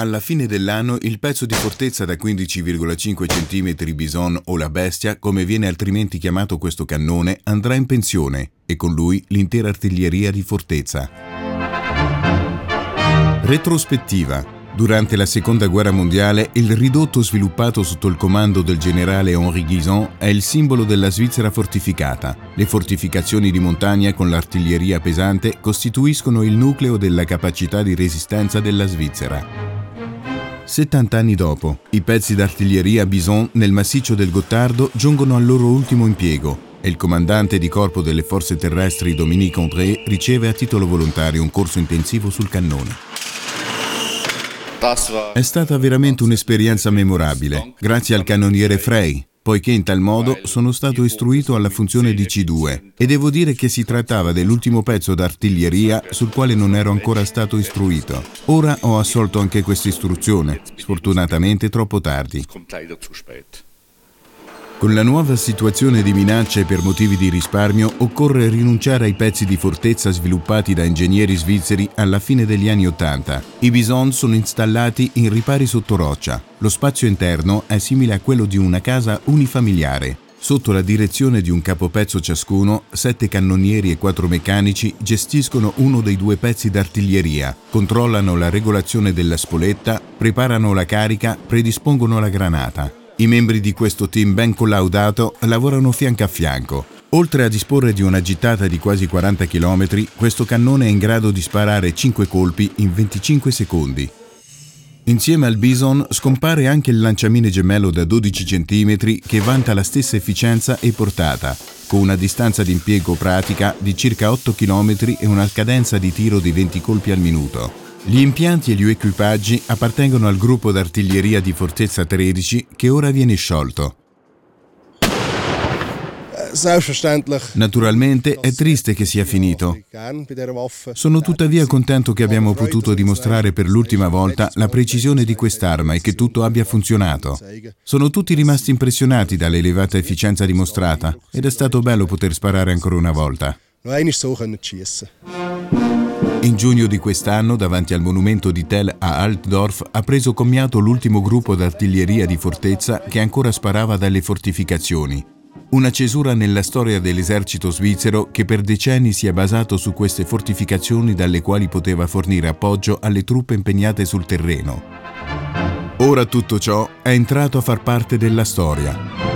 Alla fine dell'anno il pezzo di fortezza da 15,5 cm Bison o la bestia, come viene altrimenti chiamato questo cannone, andrà in pensione e con lui l'intera artiglieria di fortezza. Retrospettiva Durante la Seconda Guerra Mondiale, il ridotto sviluppato sotto il comando del generale Henri Guison è il simbolo della Svizzera fortificata. Le fortificazioni di montagna con l'artiglieria pesante costituiscono il nucleo della capacità di resistenza della Svizzera. 70 anni dopo, i pezzi d'artiglieria Bison nel massiccio del Gottardo giungono al loro ultimo impiego e il comandante di corpo delle forze terrestri Dominique André riceve a titolo volontario un corso intensivo sul cannone. È stata veramente un'esperienza memorabile, grazie al cannoniere Frey, poiché in tal modo sono stato istruito alla funzione di C2 e devo dire che si trattava dell'ultimo pezzo d'artiglieria sul quale non ero ancora stato istruito. Ora ho assolto anche questa istruzione, sfortunatamente troppo tardi. Con la nuova situazione di minacce per motivi di risparmio occorre rinunciare ai pezzi di fortezza sviluppati da ingegneri svizzeri alla fine degli anni Ottanta. I bison sono installati in ripari sotto roccia. Lo spazio interno è simile a quello di una casa unifamiliare. Sotto la direzione di un capopezzo ciascuno, sette cannonieri e quattro meccanici gestiscono uno dei due pezzi d'artiglieria, controllano la regolazione della spoletta, preparano la carica, predispongono la granata. I membri di questo team ben collaudato lavorano fianco a fianco. Oltre a disporre di una gittata di quasi 40 km, questo cannone è in grado di sparare 5 colpi in 25 secondi. Insieme al Bison scompare anche il lanciamine gemello da 12 cm che vanta la stessa efficienza e portata, con una distanza di impiego pratica di circa 8 km e una cadenza di tiro di 20 colpi al minuto. Gli impianti e gli equipaggi appartengono al gruppo d'artiglieria di Fortezza 13 che ora viene sciolto. Naturalmente è triste che sia finito. Sono tuttavia contento che abbiamo potuto dimostrare per l'ultima volta la precisione di quest'arma e che tutto abbia funzionato. Sono tutti rimasti impressionati dall'elevata efficienza dimostrata ed è stato bello poter sparare ancora una volta. In giugno di quest'anno, davanti al monumento di Tel a Altdorf, ha preso commiato l'ultimo gruppo d'artiglieria di fortezza che ancora sparava dalle fortificazioni. Una cesura nella storia dell'esercito svizzero che per decenni si è basato su queste fortificazioni dalle quali poteva fornire appoggio alle truppe impegnate sul terreno. Ora tutto ciò è entrato a far parte della storia.